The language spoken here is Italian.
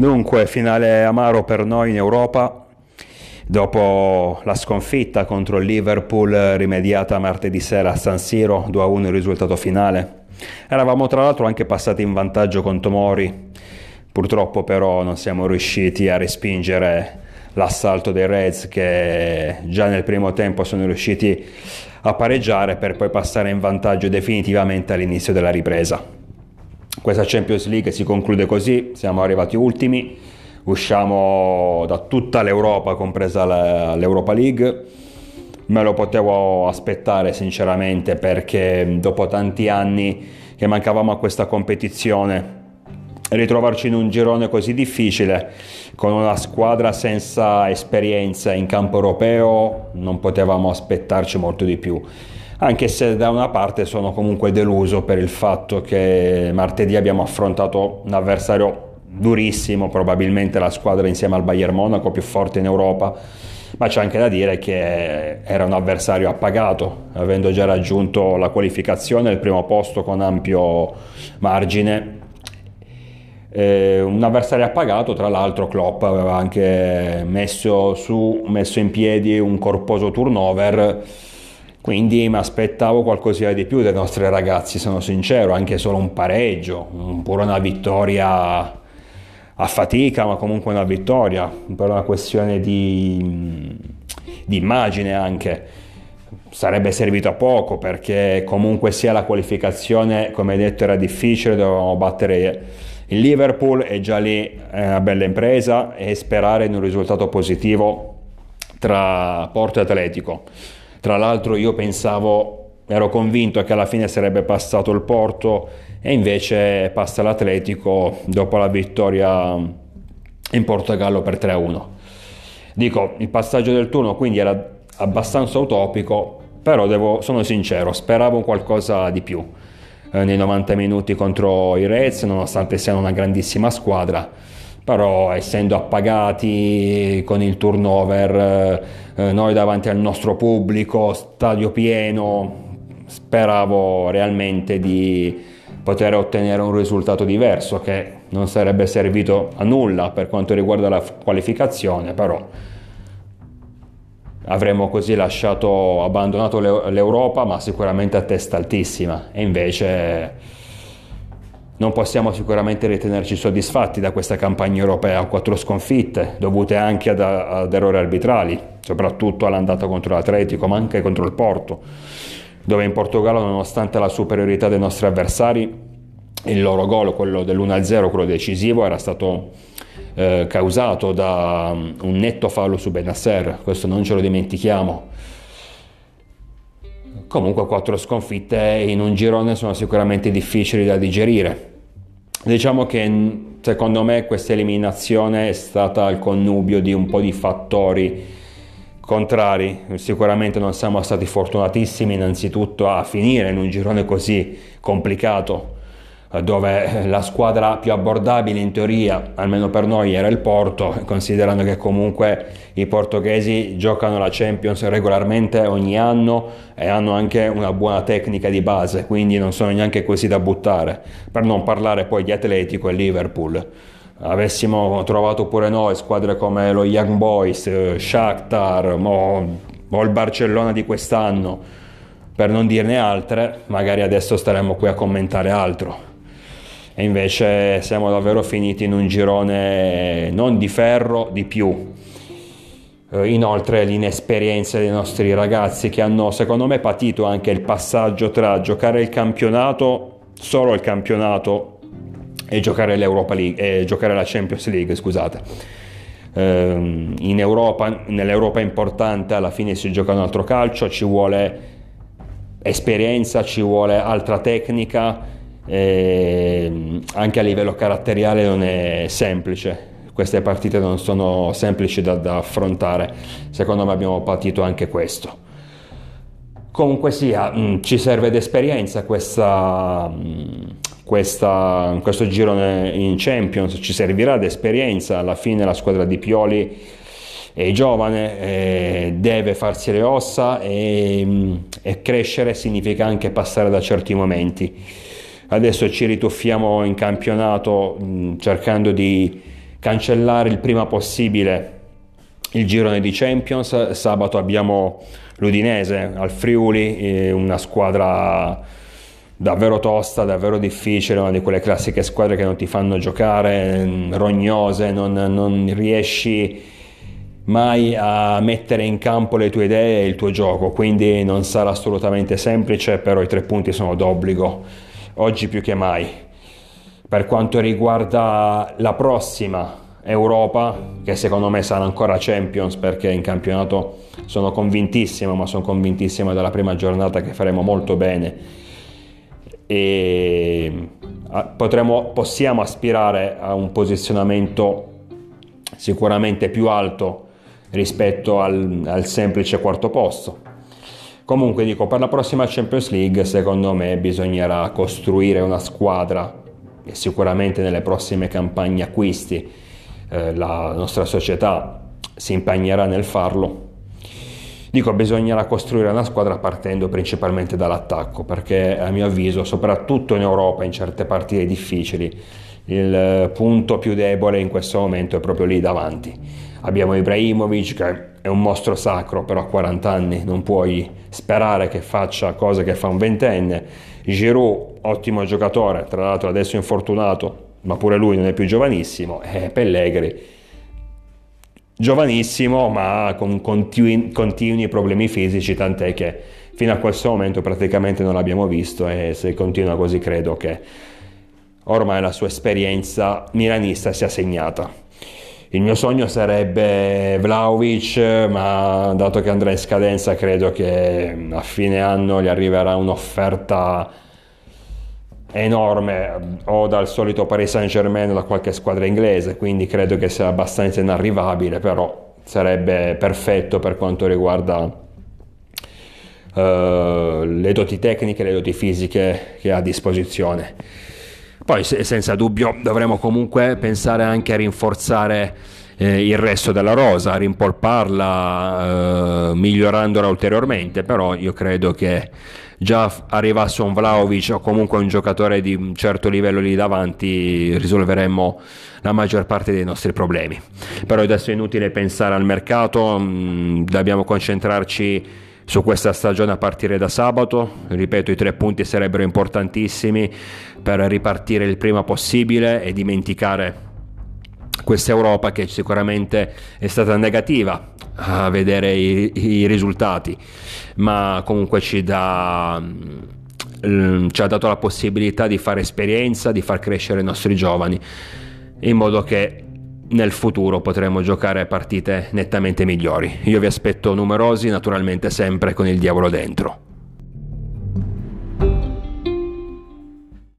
Dunque, finale amaro per noi in Europa. Dopo la sconfitta contro il Liverpool rimediata martedì sera a San Siro, 2-1 il risultato finale. Eravamo tra l'altro anche passati in vantaggio con Tomori, purtroppo però non siamo riusciti a respingere l'assalto dei Reds che già nel primo tempo sono riusciti a pareggiare per poi passare in vantaggio definitivamente all'inizio della ripresa. Questa Champions League si conclude così, siamo arrivati ultimi, usciamo da tutta l'Europa, compresa l'Europa League. Me lo potevo aspettare sinceramente perché dopo tanti anni che mancavamo a questa competizione, ritrovarci in un girone così difficile con una squadra senza esperienza in campo europeo non potevamo aspettarci molto di più anche se da una parte sono comunque deluso per il fatto che martedì abbiamo affrontato un avversario durissimo, probabilmente la squadra insieme al Bayern Monaco più forte in Europa, ma c'è anche da dire che era un avversario appagato, avendo già raggiunto la qualificazione, il primo posto con ampio margine. Eh, un avversario appagato, tra l'altro Klopp aveva anche messo, su, messo in piedi un corposo turnover quindi mi aspettavo qualcosa di più dai nostri ragazzi, sono sincero, anche solo un pareggio, pure una vittoria a fatica, ma comunque una vittoria, per una questione di, di immagine anche. Sarebbe servito a poco perché comunque sia la qualificazione, come detto, era difficile, dovevamo battere il Liverpool e già lì è una bella impresa e sperare in un risultato positivo tra Porto e Atletico. Tra l'altro io pensavo, ero convinto che alla fine sarebbe passato il Porto e invece passa l'Atletico dopo la vittoria in Portogallo per 3-1. Dico, il passaggio del turno quindi era abbastanza utopico, però devo, sono sincero, speravo qualcosa di più eh, nei 90 minuti contro i Reds, nonostante siano una grandissima squadra però essendo appagati con il turnover, eh, noi davanti al nostro pubblico, stadio pieno, speravo realmente di poter ottenere un risultato diverso che non sarebbe servito a nulla per quanto riguarda la qualificazione, però avremmo così lasciato abbandonato l'Europa, ma sicuramente a testa altissima. E invece non possiamo sicuramente ritenerci soddisfatti da questa campagna europea, quattro sconfitte dovute anche ad, ad errori arbitrali, soprattutto all'andata contro l'Atletico, ma anche contro il Porto, dove in Portogallo, nonostante la superiorità dei nostri avversari, il loro gol, quello dell'1-0, quello decisivo, era stato eh, causato da um, un netto fallo su Benasser, questo non ce lo dimentichiamo. Comunque quattro sconfitte in un girone sono sicuramente difficili da digerire. Diciamo che secondo me questa eliminazione è stata il connubio di un po' di fattori contrari. Sicuramente non siamo stati fortunatissimi innanzitutto a finire in un girone così complicato dove la squadra più abbordabile in teoria, almeno per noi, era il Porto, considerando che comunque i portoghesi giocano la Champions regolarmente ogni anno e hanno anche una buona tecnica di base, quindi non sono neanche così da buttare, per non parlare poi di Atletico e Liverpool. Avessimo trovato pure noi squadre come lo Young Boys, Shakhtar o, o il Barcellona di quest'anno, per non dirne altre, magari adesso staremmo qui a commentare altro e invece siamo davvero finiti in un girone non di ferro, di più. Eh, inoltre l'inesperienza dei nostri ragazzi che hanno secondo me patito anche il passaggio tra giocare il campionato, solo il campionato e giocare l'Europa League, e giocare la Champions League, scusate. Ehm, in Europa, nell'Europa importante alla fine si gioca un altro calcio, ci vuole esperienza, ci vuole altra tecnica e anche a livello caratteriale non è semplice. Queste partite non sono semplici da, da affrontare, secondo me abbiamo patito anche questo. Comunque sia, mm, ci serve d'esperienza questa, mm, questa, questo giro in Champions, ci servirà d'esperienza, alla fine la squadra di Pioli è giovane, eh, deve farsi le ossa e, mm, e crescere significa anche passare da certi momenti Adesso ci rituffiamo in campionato mh, cercando di cancellare il prima possibile il girone di Champions. Sabato abbiamo l'Udinese al Friuli, una squadra davvero tosta, davvero difficile, una di quelle classiche squadre che non ti fanno giocare, rognose, non, non riesci mai a mettere in campo le tue idee e il tuo gioco, quindi non sarà assolutamente semplice, però i tre punti sono d'obbligo, oggi più che mai. Per quanto riguarda la prossima Europa, che secondo me sarà ancora Champions perché in campionato sono convintissimo, ma sono convintissimo dalla prima giornata che faremo molto bene e potremo, possiamo aspirare a un posizionamento sicuramente più alto rispetto al, al semplice quarto posto. Comunque dico, per la prossima Champions League secondo me bisognerà costruire una squadra e sicuramente nelle prossime campagne acquisti eh, la nostra società si impegnerà nel farlo. Dico, bisognerà costruire una squadra partendo principalmente dall'attacco, perché a mio avviso, soprattutto in Europa, in certe partite difficili, il punto più debole in questo momento è proprio lì davanti. Abbiamo Ibrahimovic che è un mostro sacro, però a 40 anni non puoi sperare che faccia cose che fa un ventenne. Giroud, ottimo giocatore, tra l'altro adesso infortunato, ma pure lui non è più giovanissimo, e Pellegri, giovanissimo ma con continui, continui problemi fisici, tant'è che fino a questo momento praticamente non l'abbiamo visto e se continua così credo che ormai la sua esperienza milanista sia segnata. Il mio sogno sarebbe Vlaovic, ma dato che andrà in scadenza credo che a fine anno gli arriverà un'offerta enorme o dal solito Paris Saint Germain o da qualche squadra inglese, quindi credo che sia abbastanza inarrivabile, però sarebbe perfetto per quanto riguarda uh, le doti tecniche, le doti fisiche che ha a disposizione. Poi senza dubbio dovremo comunque pensare anche a rinforzare eh, il resto della rosa, a rimpolparla, eh, migliorandola ulteriormente, però io credo che già arrivasse un Vlaovic o comunque un giocatore di un certo livello lì davanti risolveremmo la maggior parte dei nostri problemi. Però adesso è inutile pensare al mercato, mh, mm, dobbiamo concentrarci su questa stagione a partire da sabato. Ripeto, i tre punti sarebbero importantissimi per ripartire il prima possibile e dimenticare questa Europa che sicuramente è stata negativa a vedere i, i risultati, ma comunque ci, dà, mm, ci ha dato la possibilità di fare esperienza, di far crescere i nostri giovani, in modo che nel futuro potremo giocare partite nettamente migliori. Io vi aspetto numerosi, naturalmente sempre con il diavolo dentro.